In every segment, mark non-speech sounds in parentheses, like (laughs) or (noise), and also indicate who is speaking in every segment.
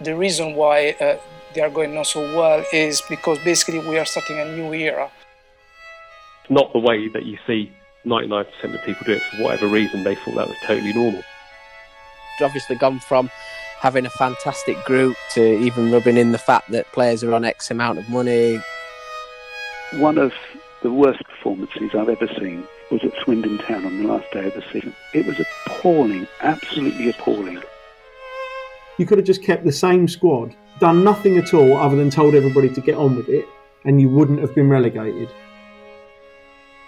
Speaker 1: the reason why uh, they are going not so well is because basically we are starting a new era.
Speaker 2: Not the way that you see 99% of people do it for whatever reason they thought that was totally normal.
Speaker 3: Obviously, gone from having a fantastic group to even rubbing in the fact that players are on X amount of money.
Speaker 4: One of the worst performances I've ever seen was at Swindon Town on the last day of the season. It was appalling, absolutely appalling.
Speaker 5: You could have just kept the same squad, done nothing at all other than told everybody to get on with it, and you wouldn't have been relegated.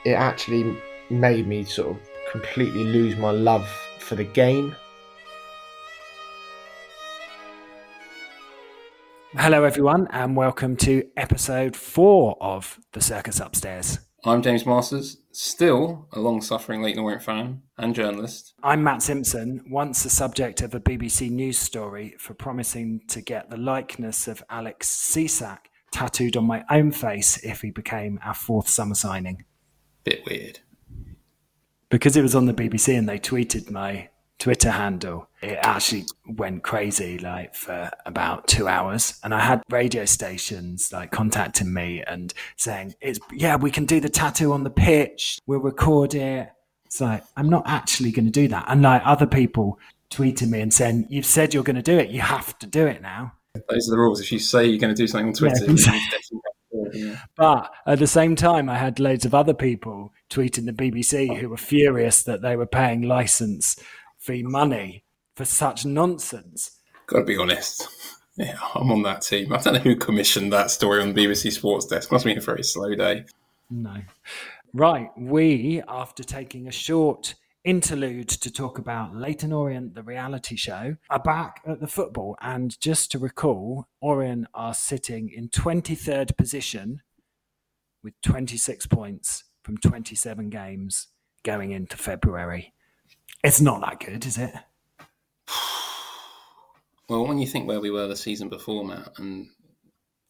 Speaker 6: It actually made me sort of completely lose my love for the game.
Speaker 7: Hello, everyone, and welcome to episode four of The Circus Upstairs.
Speaker 8: I'm James Masters, still a long suffering Leyton Orient fan and journalist.
Speaker 7: I'm Matt Simpson, once the subject of a BBC News story for promising to get the likeness of Alex Cisak tattooed on my own face if he became our fourth summer signing.
Speaker 8: Bit weird.
Speaker 7: Because it was on the BBC and they tweeted my Twitter handle, it actually went crazy like for about two hours. And I had radio stations like contacting me and saying, It's yeah, we can do the tattoo on the pitch, we'll record it. It's like, I'm not actually going to do that. And like other people tweeting me and saying, You've said you're going to do it, you have to do it now.
Speaker 8: Those are the rules. If you say you're going to do something on Twitter, yeah.
Speaker 7: But at the same time, I had loads of other people tweeting the BBC who were furious that they were paying license fee money for such nonsense.
Speaker 8: Got to be honest. Yeah, I'm on that team. I don't know who commissioned that story on BBC Sports Desk. Must have been a very slow day.
Speaker 7: No. Right. We, after taking a short interlude to talk about Leyton Orient, the reality show, are back at the football. And just to recall, Orient are sitting in 23rd position with 26 points from 27 games going into February. It's not that good, is it?
Speaker 8: Well, when you think where we were the season before, Matt, and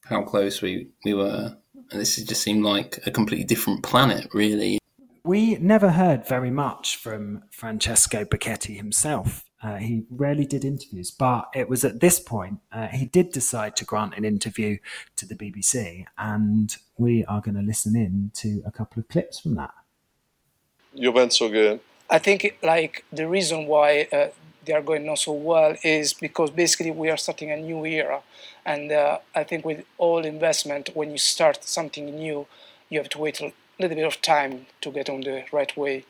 Speaker 8: how close we, we were, and this just seemed like a completely different planet, really.
Speaker 7: We never heard very much from Francesco Becchetti himself. Uh, he rarely did interviews, but it was at this point uh, he did decide to grant an interview to the BBC, and we are going to listen in to a couple of clips from that.
Speaker 9: Io penso che
Speaker 1: I think like the reason why uh, they are going not so well is because basically we are starting a new era, and uh, I think with all investment, when you start something new, you have to wait a little bit of time to get on the right way.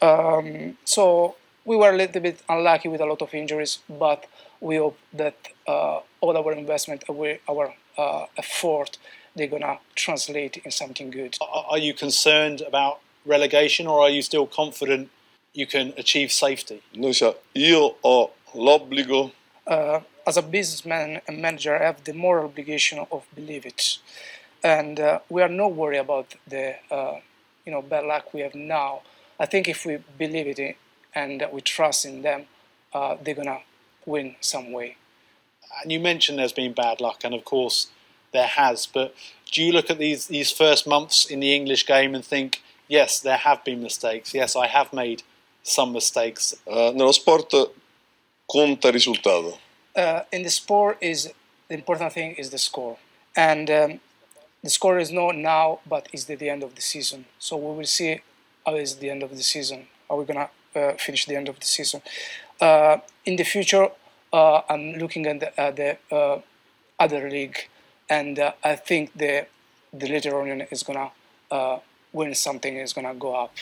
Speaker 1: Um, so we were a little bit unlucky with a lot of injuries, but we hope that uh, all our investment, our uh, effort, they're gonna translate in something good.
Speaker 9: Are you concerned about relegation, or are you still confident you can achieve safety?
Speaker 10: io ho l'obbligo.
Speaker 1: Uh, as a businessman and manager, I have the moral obligation of believe it, and uh, we are not worried about the uh, you know bad luck we have now. I think if we believe it and we trust in them, uh, they're gonna win some way.
Speaker 9: And you mentioned there's been bad luck, and of course there has. But do you look at these these first months in the English game and think, yes, there have been mistakes. Yes, I have made some mistakes.
Speaker 10: Uh, nello sport conta il risultato.
Speaker 1: Uh, in the sport is the important thing is the score, and um, the score is not now, but is the, the end of the season. So we will see how is the end of the season. Are we gonna uh, finish the end of the season? Uh, in the future, uh, I'm looking at the, at the uh, other league, and I think the the Leyton Orient is gonna win something. Is gonna go up.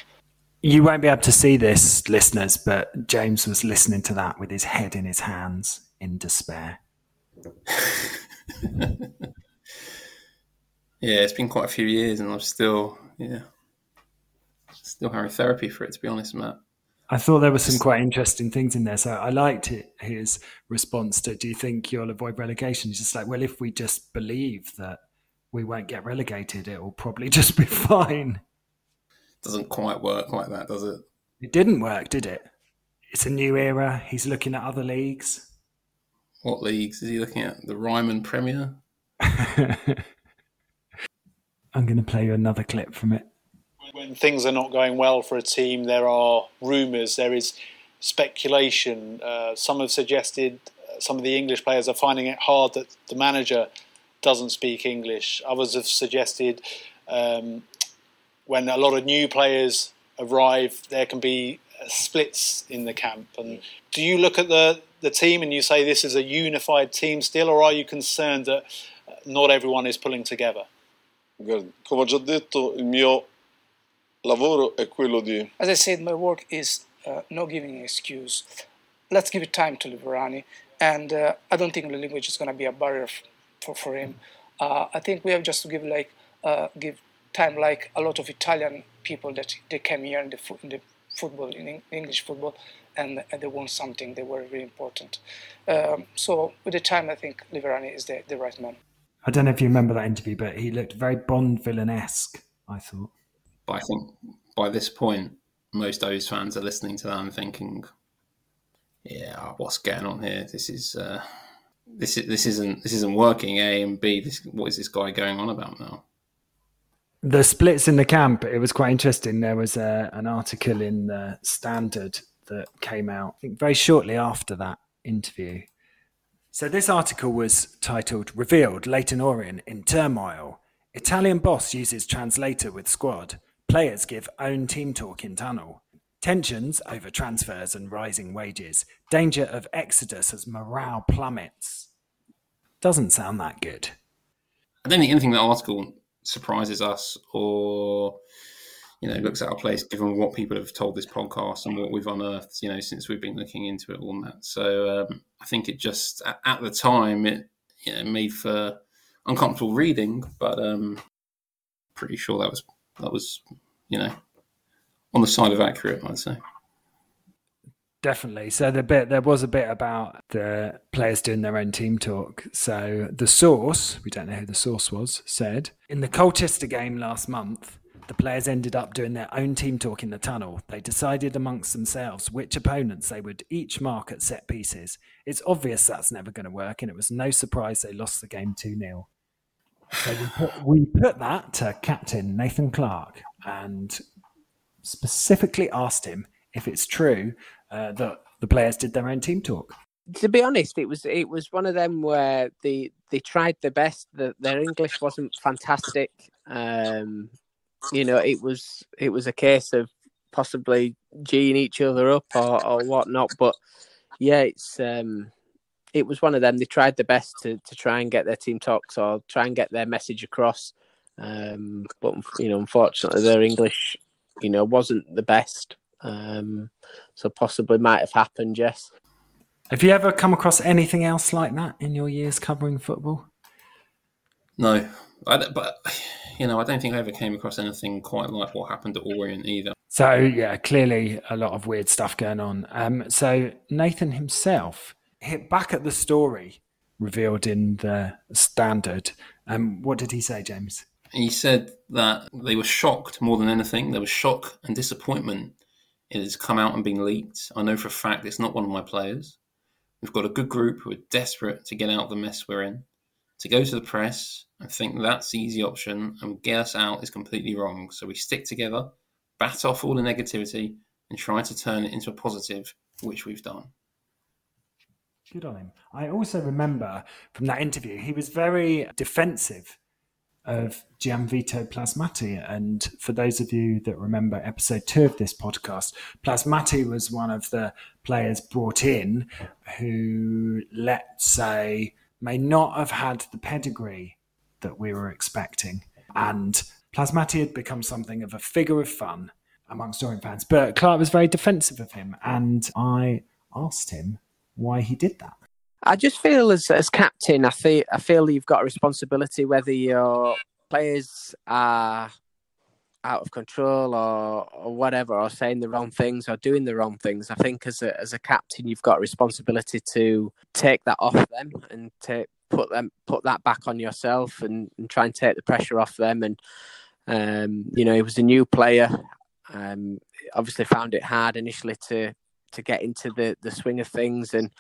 Speaker 7: You won't be able to see this, listeners, but James was listening to that with his head in his hands in despair. (laughs)
Speaker 8: yeah, it's been quite a few years, and I'm still, yeah, still having therapy for it. To be honest, Matt.
Speaker 7: I thought there were some quite interesting things in there. So I liked it, his response to, "Do you think you'll avoid relegation?" He's just like, "Well, if we just believe that we won't get relegated, it will probably (laughs) just be fine."
Speaker 8: Doesn't quite work like that, does it?
Speaker 7: It didn't work, did it? It's a new era. He's looking at other leagues.
Speaker 8: What leagues is he looking at? The Ryman Premier? (laughs)
Speaker 7: I'm going to play you another clip from it.
Speaker 9: When things are not going well for a team, there are rumours, there is speculation. Uh, some have suggested uh, some of the English players are finding it hard that the manager doesn't speak English. Others have suggested um, when a lot of new players arrive, there can be splits in the camp. And do you look at the the team and you say this is a unified team still, or are you concerned that not everyone is pulling together?
Speaker 10: Come ho già detto, il mio lavoro è quello di...
Speaker 1: As I said, my work is uh, not giving an excuse. Let's give it time to Liverani, and uh, I don't think the language is going to be a barrier for, for him. Uh, I think we have just to give like uh, give time, like a lot of Italian people that they came here in the, in the football, in English football, and, and they won something. They were really important. Um, so with the time, I think Liverani is the, the right man.
Speaker 7: I don't know if you remember that interview, but he looked very Bond villain esque. I thought.
Speaker 8: But I think by this point, most O's fans are listening to that and thinking, "Yeah, what's going on here? This is uh, this is this isn't this isn't working. A and B. This what is this guy going on about now?"
Speaker 7: The splits in the camp. It was quite interesting. There was a, uh, an article in the Standard that came out, I think, very shortly after that interview. So this article was titled "Revealed: Leyton Orient in Turmoil." Italian boss uses translator with squad. Players give own team talk in tunnel. Tensions over transfers and rising wages. Danger of exodus as morale plummets. Doesn't sound that good.
Speaker 8: I don't think anything in that article surprises us or you know looks at our place given what people have told this podcast and what we've unearthed you know since we've been looking into it all that so um, i think it just at the time it you know made for uncomfortable reading but um pretty sure that was that was, you know, on the side of accurate, I'd say.
Speaker 7: Definitely. So the bit there was a bit about the players doing their own team talk. So the source, we don't know who the source was, said in the Colchester game last month, the players ended up doing their own team talk in the tunnel. They decided amongst themselves which opponents they would each mark at set pieces. It's obvious that's never going to work, and it was no surprise they lost the game 2 0. So we put, we put that to Captain Nathan Clarke and specifically asked him if it's true uh, that the players did their own team talk.
Speaker 3: To be honest, it was it was one of them where they they tried their best. The, their English wasn't fantastic. Um, you know, it was it was a case of possibly geeing each other up or, or whatnot. But yeah, it's um, it was one of them. They tried their best to, to try and get their team talks or try and get their message across. Um, but you know, unfortunately, their English, you know, wasn't the best. Um, so possibly might have happened. Yes.
Speaker 7: Have you ever come across anything else like that in your years covering football?
Speaker 8: No, I, but you know, I don't think I ever came across anything quite like what happened at Orient either.
Speaker 7: So yeah, clearly a lot of weird stuff going on. Um, so Nathan himself hit back at the story revealed in the standard. Um, what did he say, James?
Speaker 8: He said that they were shocked more than anything. There was shock and disappointment. It has come out and been leaked. I know for a fact it's not one of my players. We've got a good group who are desperate to get out of the mess we're in. To go to the press and think that's the easy option and get us out is completely wrong. So we stick together, bat off all the negativity, and try to turn it into a positive, which we've done.
Speaker 7: Good on him. I also remember from that interview, he was very defensive of Gianvito Plasmati. And for those of you that remember episode two of this podcast, Plasmati was one of the players brought in who, let's say, may not have had the pedigree that we were expecting. And Plasmati had become something of a figure of fun amongst Orient fans. But Clarke was very defensive of him. And I asked him why he did that.
Speaker 3: I just feel as as captain, I feel I feel you've got a responsibility whether your players are out of control or, or whatever, or saying the wrong things or doing the wrong things. I think as a as a captain, you've got a responsibility to take that off them and to put them put that back on yourself and, and try and take the pressure off them. And um, you know, he was a new player. Um, obviously, found it hard initially to to get into the the swing of things. And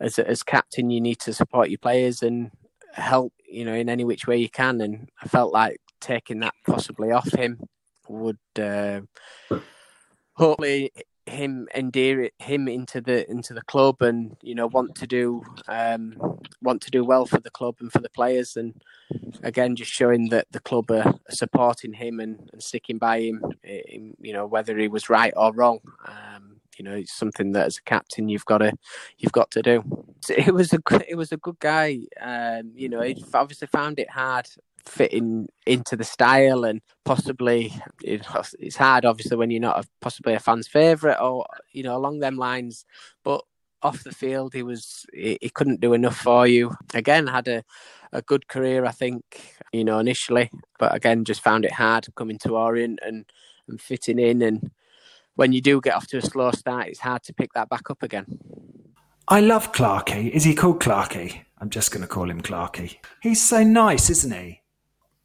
Speaker 3: as as captain, you need to support your players and help, you know, in any which way you can. And I felt like taking that possibly off him would uh, hopefully him endear him into the into the club and you know want to do um, want to do well for the club and for the players and again just showing that the club are, supporting him and, and, sticking by him in, you know whether he was right or wrong um, you know it's something that as a captain you've got to you've got to do. It was a it was a good guy um, you know he obviously found it hard fitting into the style and possibly it's hard obviously when you're not a, possibly a fan's favorite or you know along them lines but off the field he was he, he couldn't do enough for you. Again had a, a good career i think you know initially but again just found it hard coming to orient and and fitting in and when you do get off to a slow start it's hard to pick that back up again
Speaker 7: I love Clarkey. Is he called Clarkey? I'm just going to call him Clarkey. He's so nice, isn't he?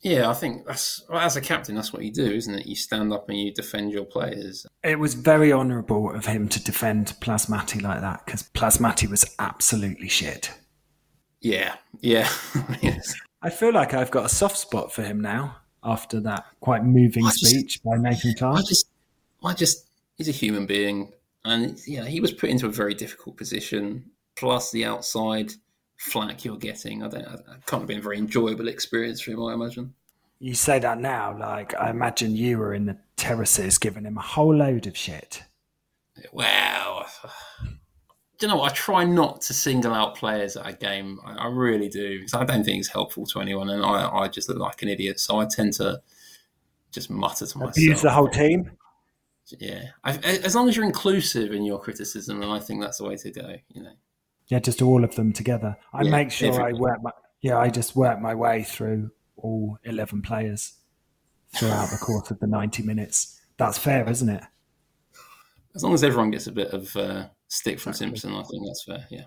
Speaker 8: Yeah, I think that's well, as a captain, that's what you do, isn't it? You stand up and you defend your players.
Speaker 7: It was very honourable of him to defend Plasmati like that because Plasmati was absolutely shit.
Speaker 8: Yeah, yeah. (laughs)
Speaker 7: yes. I feel like I've got a soft spot for him now after that quite moving just, speech by Nathan Clarke.
Speaker 8: I just, I just, he's a human being, and yeah, he was put into a very difficult position. Plus the outside flack you're getting. I don't. I can't have been a very enjoyable experience for him. I imagine.
Speaker 7: You say that now, like I imagine you were in the terraces giving him a whole load of shit.
Speaker 8: Well, Do (sighs) you know what? I try not to single out players at a game. I, I really do because I don't think it's helpful to anyone, and I, I just look like an idiot. So I tend to just mutter to myself.
Speaker 7: Use the whole team.
Speaker 8: Yeah, I, as long as you're inclusive in your criticism, and I think that's the way to go. You know.
Speaker 7: Yeah, just all of them together. I yeah, make sure I work my yeah, I just work my way through all eleven players throughout the course of the ninety minutes. That's fair, isn't it?
Speaker 8: As long as everyone gets a bit of uh, stick from. Simpson, I think that's fair. Yeah.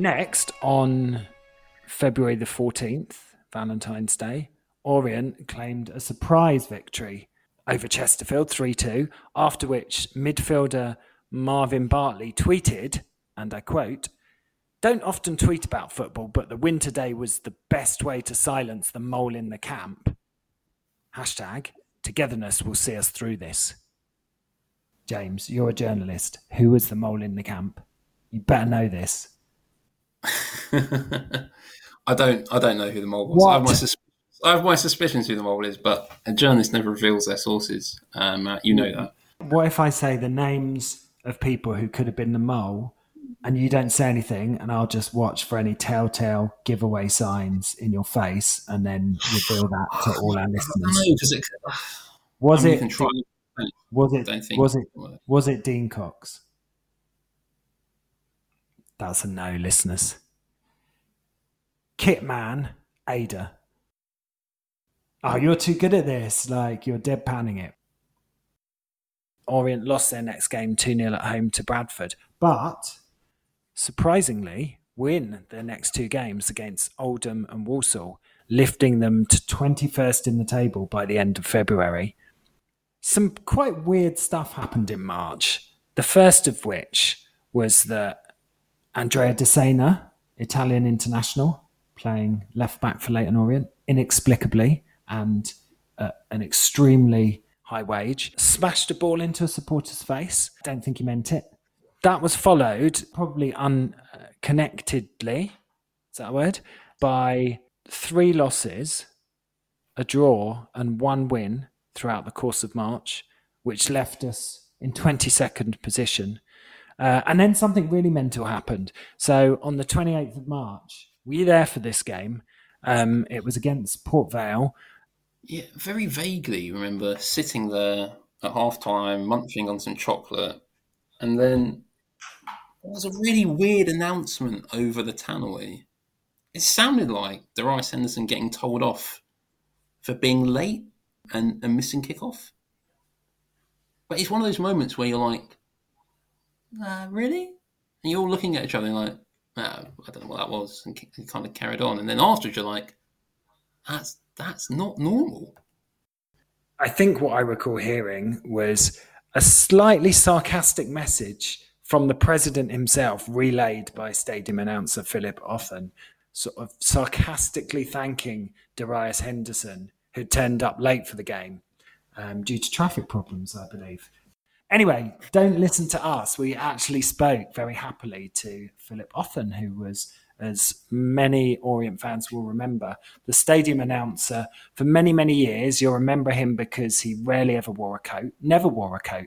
Speaker 7: Next on February the 14th, Valentine's Day, Orient claimed a surprise victory over Chesterfield 3 2, after which midfielder Marvin Bartley tweeted, and I quote, Don't often tweet about football, but the win today was the best way to silence the mole in the camp. Hashtag, togetherness will see us through this. James, you're a journalist. Who was the mole in the camp? You better know this. (laughs)
Speaker 8: I don't. I don't know who the mole was. I have, my sus- I have my suspicions who the mole is, but a journalist never reveals their sources. Um, uh, you know that.
Speaker 7: What if I say the names of people who could have been the mole, and you don't say anything, and I'll just watch for any telltale giveaway signs in your face, and then reveal that to all our listeners? It, was, it, try, was it? Was it? Was it? Was it Dean Cox? That's a no, listeners. Kitman, Ada. Oh, you're too good at this. Like, you're deadpanning it. Orient lost their next game 2 0 at home to Bradford, but surprisingly, win their next two games against Oldham and Walsall, lifting them to 21st in the table by the end of February. Some quite weird stuff happened in March. The first of which was that Andrea Dossena, Italian international, playing left back for Leyton Orient, inexplicably and at an extremely high wage, smashed a ball into a supporter's face. I Don't think he meant it. That was followed, probably unconnectedly, is that a word? By three losses, a draw, and one win throughout the course of March, which left us in 22nd position. Uh, and then something really mental happened. So on the 28th of March, were you there for this game? Um, it was against Port Vale.
Speaker 8: Yeah, very vaguely remember sitting there at half time, munching on some chocolate, and then there was a really weird announcement over the tannoy. It sounded like Darius Henderson getting told off for being late and, and missing kickoff. But it's one of those moments where you're like, uh, really? And you're all looking at each other like, uh, I don't know what that was, and he kind of carried on. And then afterwards, you're like, that's that's not normal.
Speaker 7: I think what I recall hearing was a slightly sarcastic message from the president himself, relayed by stadium announcer Phillip Othen, sort of sarcastically thanking Darius Henderson, who turned up late for the game um, due to traffic problems, I believe. Anyway, don't listen to us. We actually spoke very happily to Phillip Othen, who was, as many Orient fans will remember, the stadium announcer for many, many years. You'll remember him because he rarely ever wore a coat, never wore a coat.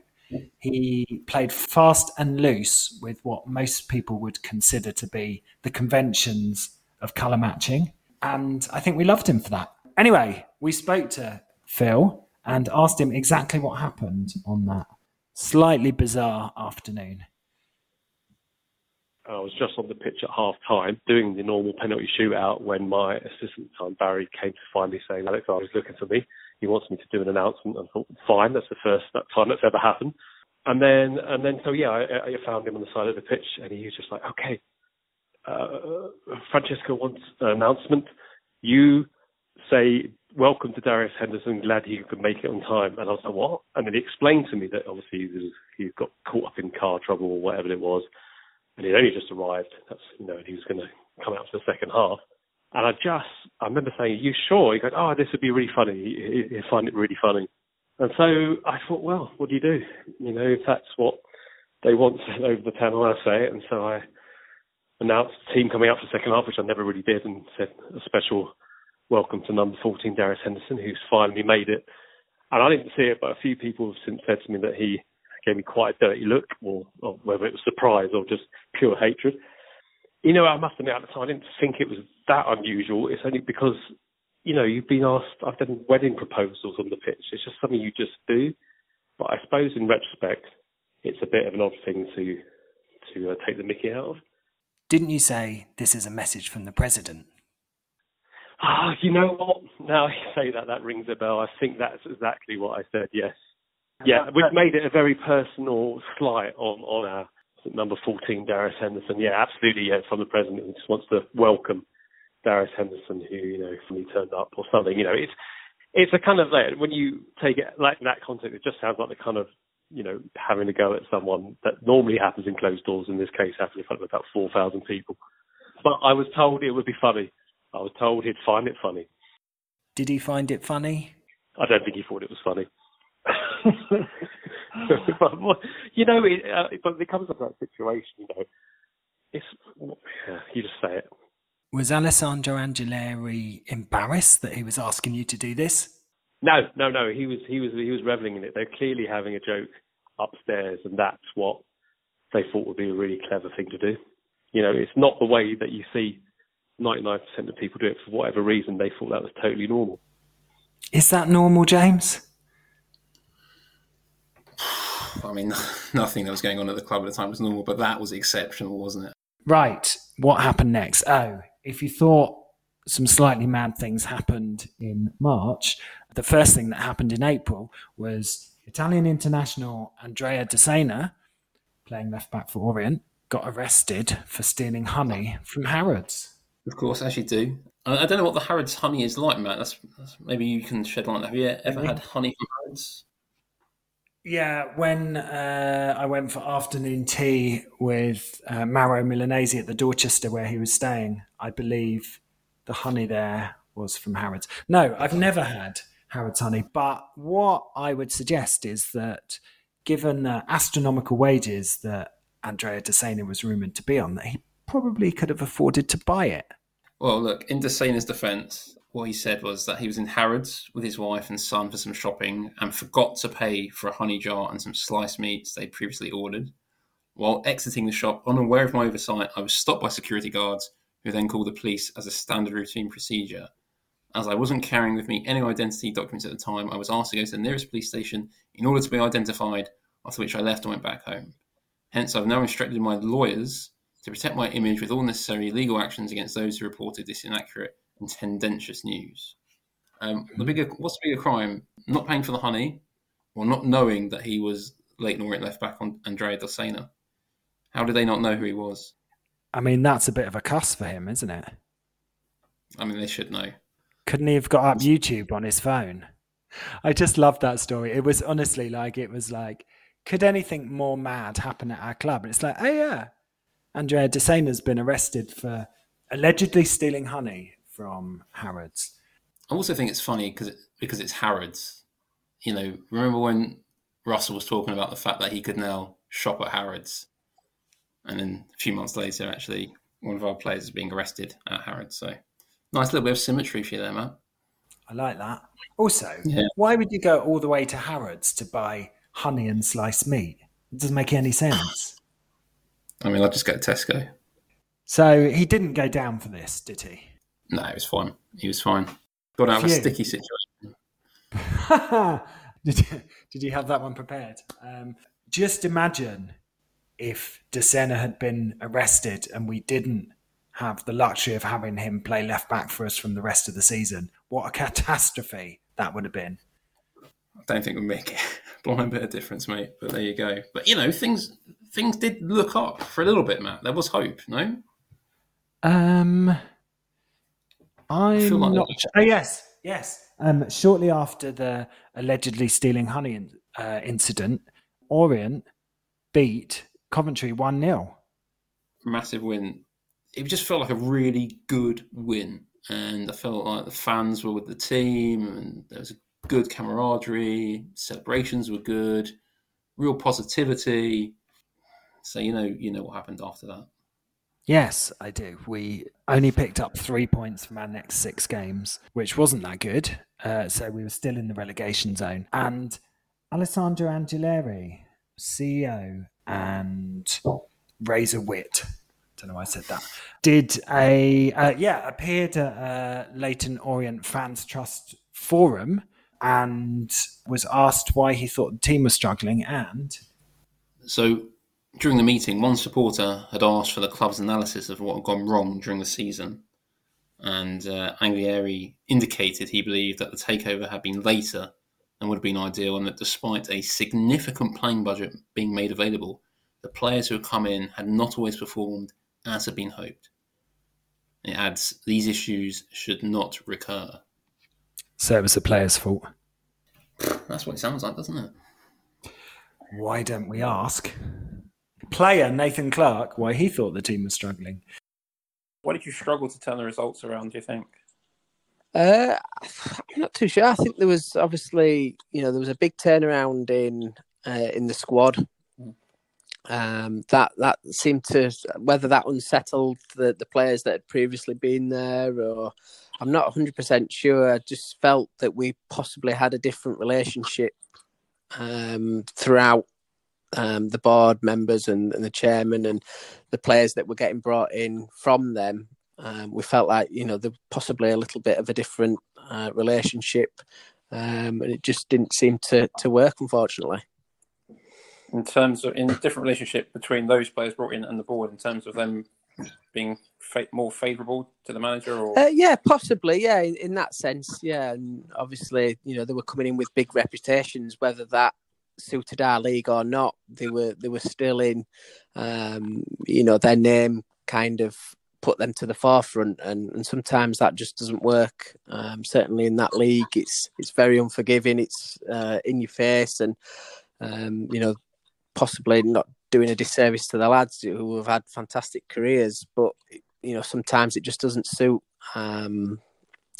Speaker 7: He played fast and loose with what most people would consider to be the conventions of colour matching. And I think we loved him for that. Anyway, we spoke to Phil and asked him exactly what happened on that slightly bizarre afternoon.
Speaker 2: I was just on the pitch at half time doing the normal penalty shootout when my assistant Barry came to find me saying Alex I was looking for me. He wants me to do an announcement. I thought, fine, that's the first that time that's ever happened. And then and then so yeah, I, I found him on the side of the pitch and he was just like, Okay, uh, Francesco wants an announcement. You say welcome to Darius Henderson. Glad he could make it on time. And I was like, what? And then he explained to me that obviously he, got caught up in car trouble or whatever it was, and he'd only just arrived. That's you know, and he was going to come out for the second half. And I just, I remember saying, "Are you sure?" He goes, "Oh, this would be really funny. He, he'd find it really funny." And so I thought, well, what do you do? You know, if that's what they want (laughs) over the panel, I say it. And so I announced the team coming out for the second half, which I never really did, and said a special welcome to number 14, Darius Henderson, who's finally made it. And I didn't see it, but a few people have since said to me that he gave me quite a dirty look, or, or whether it was surprise or just pure hatred. You know, I must admit at the time I didn't think it was that unusual. It's only because, you know, you've been asked, I've done wedding proposals on the pitch. It's just something you just do. But I suppose in retrospect, it's a bit of an odd thing to to uh, take the mickey out of.
Speaker 7: Didn't you say this is a message from the president?
Speaker 2: Ah, you know what? Now you say that, that rings a bell. I think that's exactly what I said. Yes. Yeah, we've made it a very personal slight on on our number 14, Darius Henderson. Yeah, absolutely. Yeah, from the president, he just wants to welcome Darius Henderson, who you know finally turned up or something. You know, it's it's a kind of like when you take it like in that context, it just sounds like the kind of you know having a go at someone that normally happens in closed doors. In this case, happened in front of about 4,000 people. But I was told it would be funny. I was told he'd find it funny.
Speaker 7: Did he find it funny?
Speaker 2: I don't think he thought it was funny. (laughs) you know, it, uh, but it comes up that situation, you know, it's yeah, you just say it.
Speaker 7: Was Alessandro Angileri embarrassed that he was asking you to do this?
Speaker 2: No, no, no. He was he was he was reveling in it. They're clearly having a joke upstairs, and that's what they thought would be a really clever thing to do. You know, it's not the way that you see 99% of people do it for whatever reason. They thought that was totally normal.
Speaker 7: Is that normal, James?
Speaker 8: I mean, (laughs) nothing that was going on at the club at the time was normal, but that was exceptional, wasn't it?
Speaker 7: Right. What happened next? Oh, if you thought some slightly mad things happened in March, the first thing that happened in April was Italian international Andrea Dossena, playing left back for Orient, got arrested for stealing honey from Harrods.
Speaker 8: Of course, as you do. I, don't know what the Harrods honey is like, Matt. That's, that's maybe you can shed light. On that. Have you ever had honey from Harrods?
Speaker 7: Yeah, when uh, I went for afternoon tea with uh, Mauro Milanese at the Dorchester where he was staying, I believe the honey there was from Harrods. No, I've never had Harrods honey, but what I would suggest is that given the astronomical wages that Andrea Dossena was rumoured to be on, that he probably could have afforded to buy it.
Speaker 8: Well, look, in Dossena's defence, what he said was that he was in Harrods with his wife and son for some shopping and forgot to pay for a honey jar and some sliced meats they'd previously ordered. While exiting the shop, unaware of my oversight, I was stopped by security guards who then called the police as a standard routine procedure. As I wasn't carrying with me any identity documents at the time, I was asked to go to the nearest police station in order to be identified, after which I left and went back home. Hence, I've now instructed my lawyers to protect my image with all necessary legal actions against those who reported this inaccurate and tendentious news. Um, the bigger, what's the bigger crime? Not paying for the honey, or not knowing that he was Leyton Orient left back on Andrea Dossena? How did they not know who he was?
Speaker 7: I mean, that's a bit of a cuss for him, isn't it?
Speaker 8: I mean, they should know.
Speaker 7: Couldn't he have got up YouTube on his phone? I just love that story. It was honestly like it was like could anything more mad happen at our club? And it's like, oh yeah, Andrea Dossena has been arrested for allegedly stealing honey from Harrods.
Speaker 8: I also think it's funny because it, because it's Harrods. You know, remember when Russell was talking about the fact that he could now shop at Harrods, and then a few months later, actually, one of our players is being arrested at Harrods. So nice little bit of symmetry for you there, Matt.
Speaker 7: I like that. Also,
Speaker 8: Yeah.
Speaker 7: why would you go all the way to Harrods to buy honey and sliced meat? It doesn't make any sense.
Speaker 8: I mean, I'll just go to Tesco.
Speaker 7: So he didn't go down for this, did he?
Speaker 8: No, it was fine. He was fine. Got out of a sticky situation. (laughs)
Speaker 7: did, you, did you have that one prepared? Um, just imagine if Dossena had been arrested and we didn't have the luxury of having him play left back for us from the rest of the season. What a catastrophe that would have been.
Speaker 8: I don't think it (laughs) would make a blind bit of difference, mate. But there you go. But you know, things things did look up for a little bit, Matt. There was hope, no?
Speaker 7: Um, I'm
Speaker 8: feel like-
Speaker 7: not. su- Oh yes, yes. Um, shortly after the allegedly stealing honey in, uh, incident, Orient beat Coventry one 0
Speaker 8: Massive win. It just felt like a really good win, and I felt like the fans were with the team, and there was a good camaraderie. Celebrations were good, real positivity. So you know, you know what happened after that.
Speaker 7: Yes, I do. We only picked up three points from our next six games, which wasn't that good. Uh, so we were still in the relegation zone. And Alessandro Angileri, CEO, and Razor Wit, don't know why I said that, did a, uh, yeah, appeared at a Leyton Orient Fans Trust Forum and was asked why he thought the team was struggling. And
Speaker 8: So during the meeting, one supporter had asked for the club's analysis of what had gone wrong during the season, and uh, Angileri indicated he believed that the takeover had been later than would have been ideal, and that despite a significant playing budget being made available, the players who had come in had not always performed as had been hoped. It adds these issues should not recur.
Speaker 7: so it was the players' fault.
Speaker 8: That's what it sounds like, doesn't it?
Speaker 7: Why don't we ask? Player Nathan Clarke why he thought the team was struggling.
Speaker 11: Why did you struggle to turn the results around? Do you think?
Speaker 3: Uh, I'm not too sure. I think there was obviously, you know, there was a big turnaround in uh, in the squad. Um, that that seemed to whether that unsettled the, the players that had previously been there, or I'm not 100 percent sure. I just felt that we possibly had a different relationship um, throughout um, the board members and, and the chairman and the players that were getting brought in from them. Um, we felt like you know there possibly a little bit of a different uh, relationship, um, and it just didn't seem to to work, unfortunately.
Speaker 11: In terms of in different relationship between those players brought in and the board, in terms of them being fa- more favourable to the manager, or
Speaker 3: Uh, yeah, possibly. Yeah, in, in that sense. Yeah, and obviously, you know, they were coming in with big reputations. Whether that suited our league or not, they were they were still in. Um, you know, their name kind of put them to the forefront, and, and sometimes that just doesn't work. Um, certainly in that league, it's it's very unforgiving. It's uh, in your face, and um, you know, possibly not doing a disservice to the lads who have had fantastic careers, but you know sometimes it just doesn't suit um,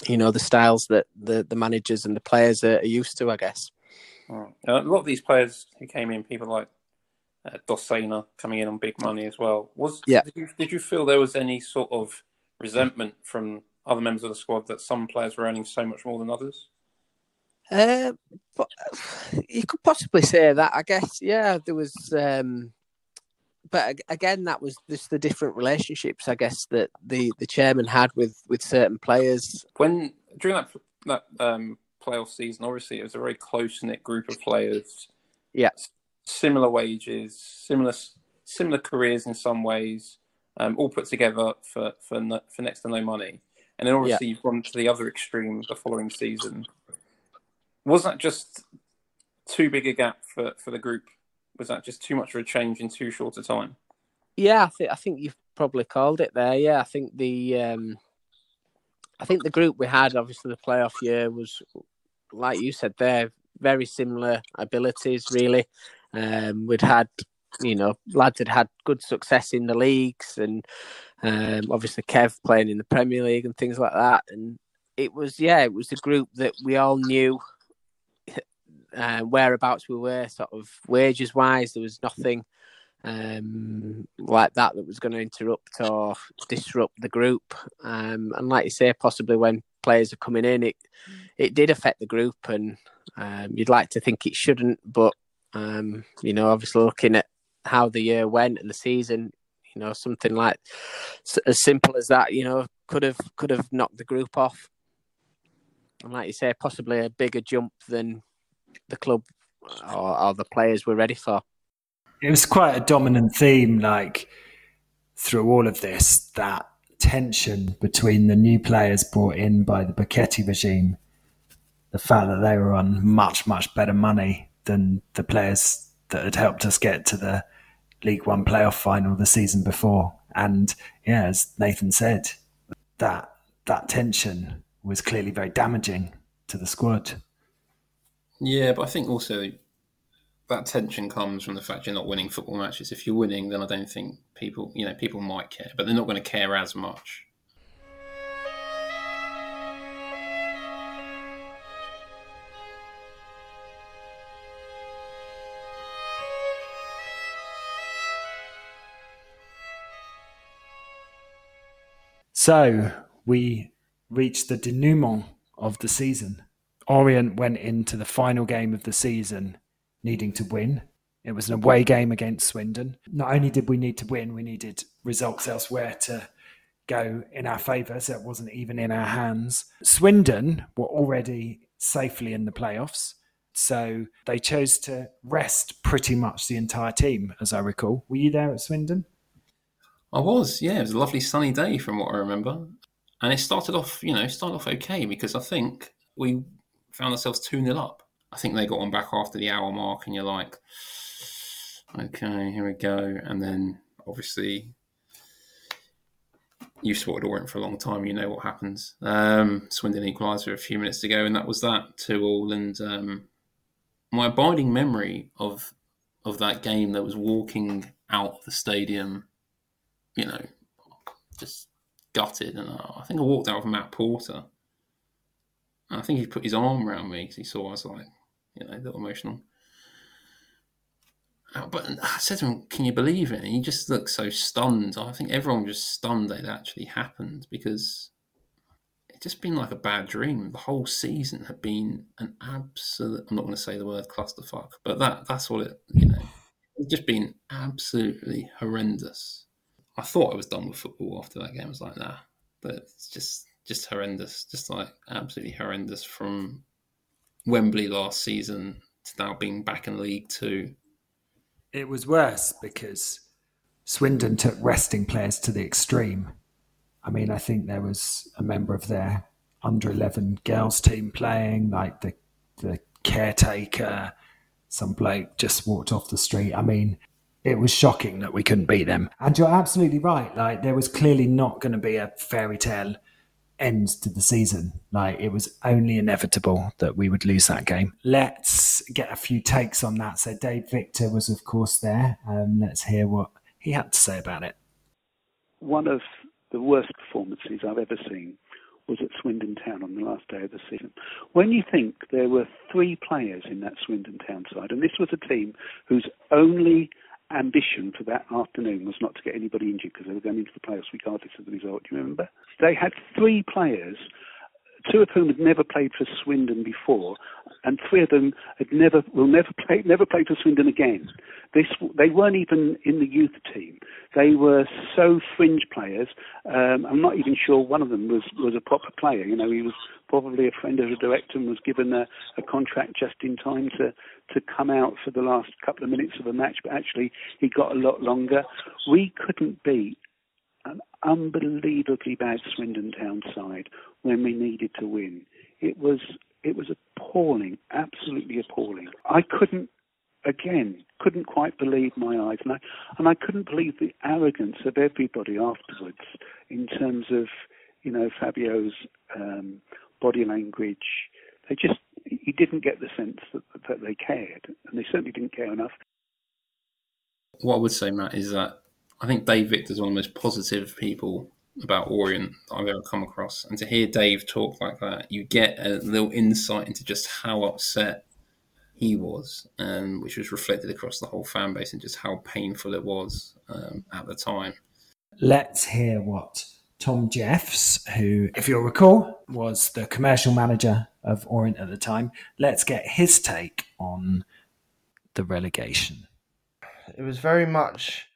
Speaker 3: you know the styles that the the managers and the players are, are used to. I guess.
Speaker 11: Uh, a lot of these players who came in, people like uh, Dossena coming in on big money as well. Was
Speaker 3: Yeah.
Speaker 11: did you, did you feel there was any sort of resentment from other members of the squad that some players were earning so much more than others?
Speaker 3: Uh, but you could possibly say that. I guess. Yeah, there was. Um, but again, that was just the different relationships. I guess that the the chairman had with with certain players.
Speaker 11: When during that that um, playoff season, obviously it was a very close knit group of players.
Speaker 3: Yeah.
Speaker 11: similar wages, similar similar careers in some ways, um, all put together for for no, for next to no money. And then obviously you've gone to the other extreme the following season. Was that just too big a gap for, for the group? Was that just too much of a change in too short a time?
Speaker 3: Yeah, I think I think you've probably called it there. Yeah, I think the um, I think the group we had, obviously the playoff year was, like you said, they're very similar abilities really. Um, we'd had, you know, lads had had good success in the leagues, and um, obviously Kev playing in the Premier League and things like that. And it was, yeah, it was a group that we all knew (laughs) uh, whereabouts we were, sort of wages wise. There was nothing um, like that that was going to interrupt or disrupt the group. Um, and like you say, possibly when players are coming in, it it did affect the group, and um, you'd like to think it shouldn't, but um, you know, obviously looking at how the year went and the season, you know, something like as simple as that, you know, could have could have knocked the group off. And like you say, possibly a bigger jump than the club or, or the players were ready for.
Speaker 7: It was quite a dominant theme, like through all of this, that tension between the new players brought in by the Becchetti regime, the fact that they were on much, much better money than the players that had helped us get to the League One playoff final the season before. And yeah, as Nathan said, that that tension was clearly very damaging to the squad.
Speaker 8: Yeah, but I think also that tension comes from the fact you're not winning football matches. If you're winning, then I don't think people, you know, people might care, but they're not going to care as much.
Speaker 7: So we reached the denouement of the season. Orient went into the final game of the season needing to win. It was an away game against Swindon. Not only did we need to win, we needed results elsewhere to go in our favour, so it wasn't even in our hands. Swindon were already safely in the playoffs, so they chose to rest pretty much the entire team, as I recall. Were you there at Swindon?
Speaker 8: I was, yeah. It was a lovely sunny day from what I remember. And it started off, you know, started off okay because I think we found ourselves 2 0 up. I think they got on back after the hour mark, and you're like, okay, here we go. And then obviously, you've supported Orient for a long time, you know what happens. Um, Swindon equalised a few minutes to go, and that was that, 2 all. And um, my abiding memory of of that game that was walking out of the stadium, you know, just gutted. And I, I think I walked out with Matt Porter. And I think he put his arm around me because he saw I was like, you know, a little emotional. Uh, but I said to him, "Can you believe it?" And he just looked so stunned. I think everyone was just stunned that it actually happened because it just been like a bad dream. The whole season had been an absolute. I'm not going to say the word clusterfuck, but that that's what it. You know, it's just been absolutely horrendous. I thought I was done with football after that game. I was like, nah, but it's just just horrendous, just like absolutely horrendous from Wembley last season to now being back in League Two.
Speaker 7: It was worse because Swindon took resting players to the extreme. I mean, I think there was a member of their under 11 girls team playing, like the, the caretaker, some bloke just walked off the street. I mean, it was shocking that we couldn't beat them. And you're absolutely right. Like, there was clearly not going to be a fairy tale end to the season. Like it was only inevitable that we would lose that game. Let's get a few takes on that. So Dave Victor was, of course, there. Um, let's hear what he had to say about it.
Speaker 4: One of the worst performances I've ever seen was at Swindon Town on the last day of the season. When you think there were three players in that Swindon Town side, and this was a team whose only ambition for that afternoon was not to get anybody injured because they were going into the playoffs regardless of the result. Do you remember? They had three players, two of whom had never played for Swindon before, and three of them had never will never play never play for Swindon again. This they weren't even in the youth team. They were so fringe players. Um, I'm not even sure one of them was was a proper player. You know, he was probably a friend of the director and was given a, a contract just in time to to come out for the last couple of minutes of a match, but actually he got a lot longer. We couldn't beat an unbelievably bad Swindon Town side when we needed to win. It was it was appalling, absolutely appalling. I couldn't again couldn't quite believe my eyes, and I and I couldn't believe the arrogance of everybody afterwards in terms of you know Fabio's um, body language. They just he didn't get the sense that, that they cared, and they certainly didn't care enough.
Speaker 8: What I would say, Matt, is that I think Dave Victor is one of the most positive people about Orient I've ever come across. And to hear Dave talk like that, you get a little insight into just how upset he was, um, which was reflected across the whole fan base and just how painful it was um, at the time.
Speaker 7: Let's hear what Tom Jeffs, who, if you'll recall, was the commercial manager of Orient at the time, let's get his take on the relegation.
Speaker 6: It was very much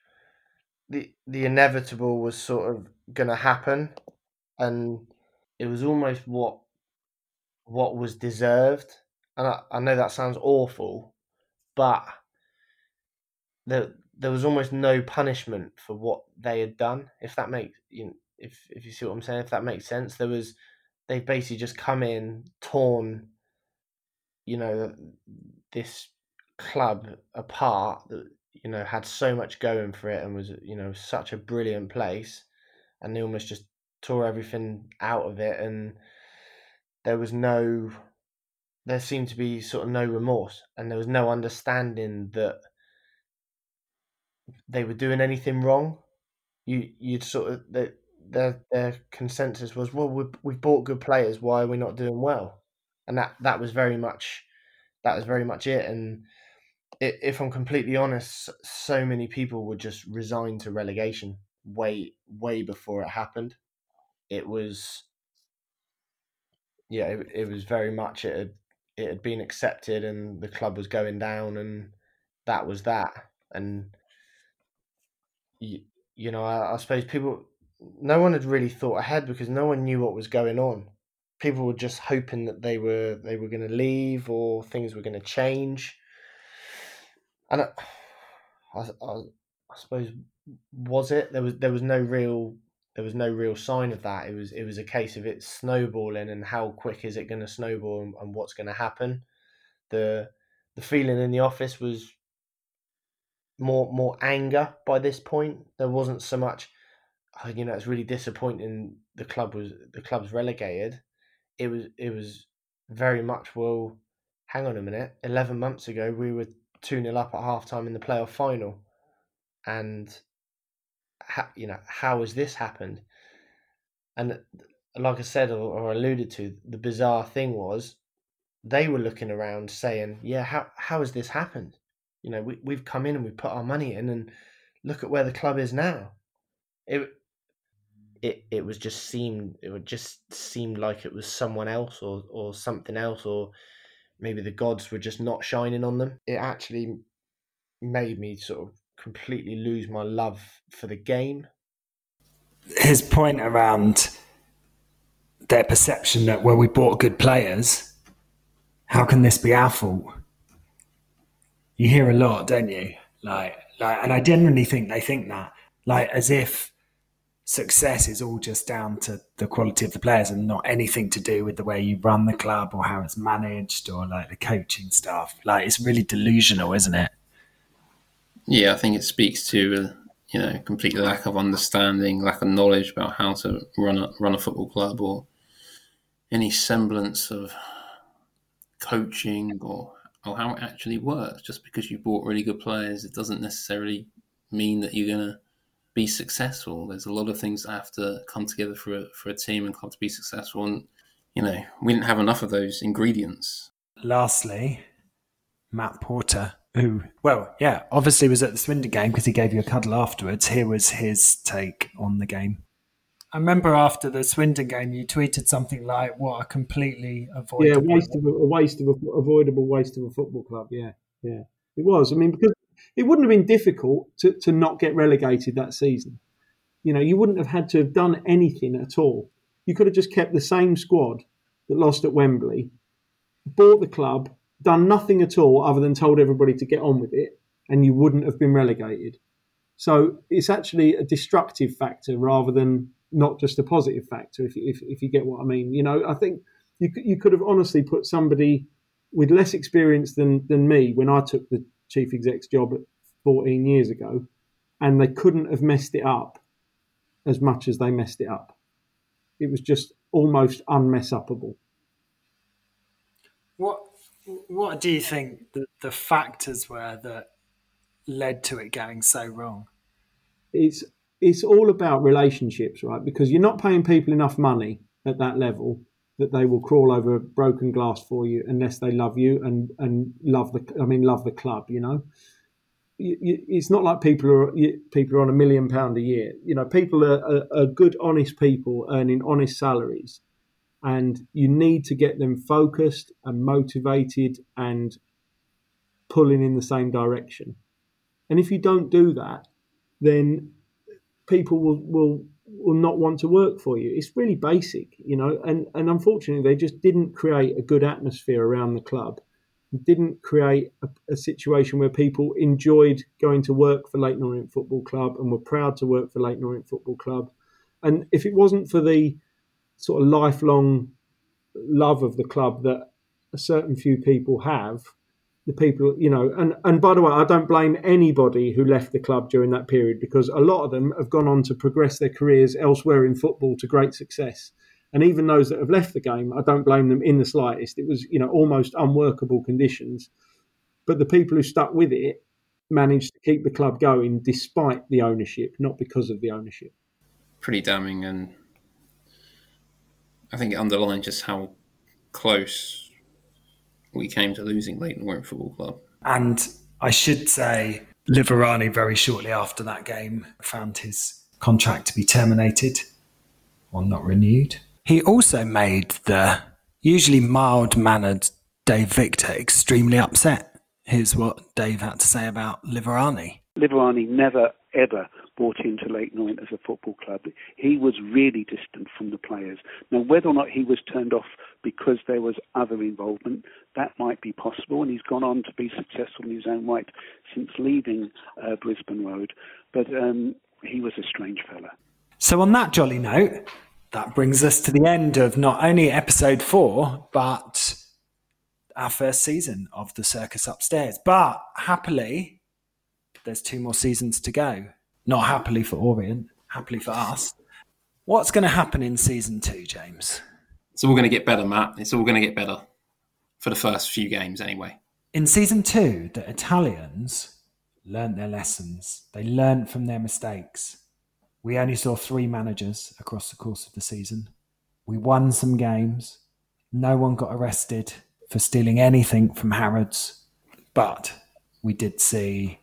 Speaker 6: the the inevitable was sort of going to happen, and it was almost what what was deserved. And I, I know that sounds awful, but there there was almost no punishment for what they had done. If that makes you know, if if you see what I'm saying, if that makes sense, there was they basically just come in torn, you know, this club apart that you know had so much going for it and was you know such a brilliant place, and they almost just tore everything out of it, and there was no, there seemed to be sort of no remorse, and there was no understanding that they were doing anything wrong. You you'd sort of that their their consensus was, well, we we've bought good players. Why are we not doing well? And that that was very much that was very much it. And if I'm completely honest, so many people were just resigned to relegation way way before it happened. It was yeah, it, it was very much it had it had been accepted and the club was going down and that was that. And you, you know, I, I suppose people no one had really thought ahead because no one knew what was going on. People were just hoping that they were they were going to leave or things were going to change. And I, I, I, suppose was it there was there was no real there was no real sign of that. It was it was a case of it snowballing and how quick is it going to snowball and, and what's going to happen. The the feeling in the office was more more anger by this point. There wasn't so much Oh, you know, it's really disappointing. The club was the club's relegated. It was it was very much well. Hang on a minute. Eleven months ago, we were two 0 up at half time in the playoff final, and ha, you know how has this happened? And like I said or, or alluded to, the bizarre thing was they were looking around saying, "Yeah, how how has this happened? You know, we we've come in and we put our money in, and look at where the club is now." It it it was just seemed it would just seemed like it was someone else or or something else or maybe the gods were just not shining on them. It actually made me sort of completely lose my love for the game.
Speaker 7: His point around their perception that well we bought good players, how can this be our fault? You hear a lot, don't you? Like like and I genuinely think they think that. Like as if success is all just down to the quality of the players and not anything to do with the way you run the club or how it's managed or like the coaching stuff. Like it's really delusional, isn't it?
Speaker 8: Yeah, I think it speaks to uh, you know complete lack of understanding, lack of knowledge about how to run a run a football club or any semblance of coaching or or how it actually works. Just because you bought really good players, it doesn't necessarily mean that you're gonna be successful. There's a lot of things that have to come together for a, for a team and club to be successful. And, you know, we didn't have enough of those ingredients.
Speaker 7: Lastly, Matt Porter, who, well, yeah, obviously was at the Swindon game because he gave you a cuddle afterwards. Here was his take on the game. I remember after the Swindon game, you tweeted something like, "What a completely avoidable,
Speaker 5: yeah, waste of a, a waste of a avoidable waste of a football club." Yeah, yeah, it was. I mean, because it wouldn't have been difficult to, to not get relegated that season. You know, you wouldn't have had to have done anything at all. You could have just kept the same squad that lost at Wembley, bought the club, done nothing at all other than told everybody to get on with it, and you wouldn't have been relegated. So it's actually a destructive factor rather than not just a positive factor, if, if, if you get what I mean. You know, I think you, you could have honestly put somebody with less experience than, than me when I took the chief exec's job 14 years ago, and they couldn't have messed it up as much as they messed it up. It was just almost unmess upable.
Speaker 7: What What do you think the, the factors were that led to it going so wrong?
Speaker 5: It's it's all about relationships, right? Because you're not paying people enough money at that level that they will crawl over broken glass for you unless they love you and and love the I mean love the club. You know, it's not like people are people are on a million pound a year. You know, people are, are, are good, honest people earning honest salaries, and you need to get them focused and motivated and pulling in the same direction. And if you don't do that, then people will will will not want to work for you. It's really basic, you know. And and unfortunately, they just didn't create a good atmosphere around the club. Didn't create a, a situation where people enjoyed going to work for Leyton Orient Football Club and were proud to work for Leyton Orient Football Club. And if it wasn't for the sort of lifelong love of the club that a certain few people have, the people, you know, and, and by the way, I don't blame anybody who left the club during that period because a lot of them have gone on to progress their careers elsewhere in football to great success. And even those that have left the game, I don't blame them in the slightest. It was, you know, almost unworkable conditions. But the people who stuck with it managed to keep the club going despite the ownership, not because of the ownership.
Speaker 8: Pretty damning. And I think it underlines just how close we came to losing Leyton Orient Football Club.
Speaker 7: And I should say, Liverani very shortly after that game found his contract to be terminated or not renewed. He also made the usually mild mannered Dave Victor extremely upset. Here's what Dave had to say about Liverani.
Speaker 4: Liverani never, ever bought into Leyton Orient as a football club. He was really distant from the players. Now, whether or not he was turned off because there was other involvement, that might be possible, and he's gone on to be successful in his own right since leaving uh, Brisbane Road. But um, he was a strange fella.
Speaker 7: So, on that jolly note, that brings us to the end of not only episode four, but our first season of the circus upstairs. But happily, there's two more seasons to go. Not happily for Orient, happily for us. What's going to happen in season two, James?
Speaker 8: It's all going to get better, Matt. It's all going to get better for the first few games, anyway.
Speaker 7: In season two, the Italians learnt their lessons. They learnt from their mistakes. We only saw three managers across the course of the season. We won some games. No one got arrested for stealing anything from Harrods, but we did see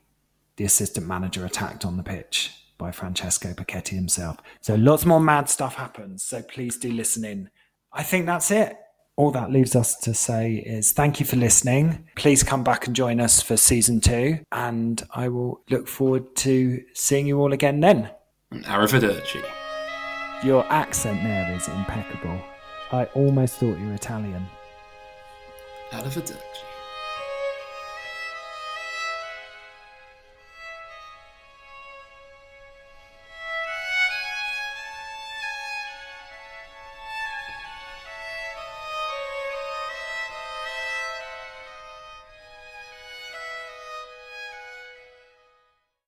Speaker 7: the assistant manager attacked on the pitch by Francesco Becchetti himself. So lots more mad stuff happens. So please do listen in. I think that's it. All that leaves us to say is thank you for listening. Please come back and join us for season two, and I will look forward to seeing you all again then.
Speaker 8: Arrivederci.
Speaker 7: Your accent there is impeccable. I almost thought you were Italian.
Speaker 8: Arrivederci.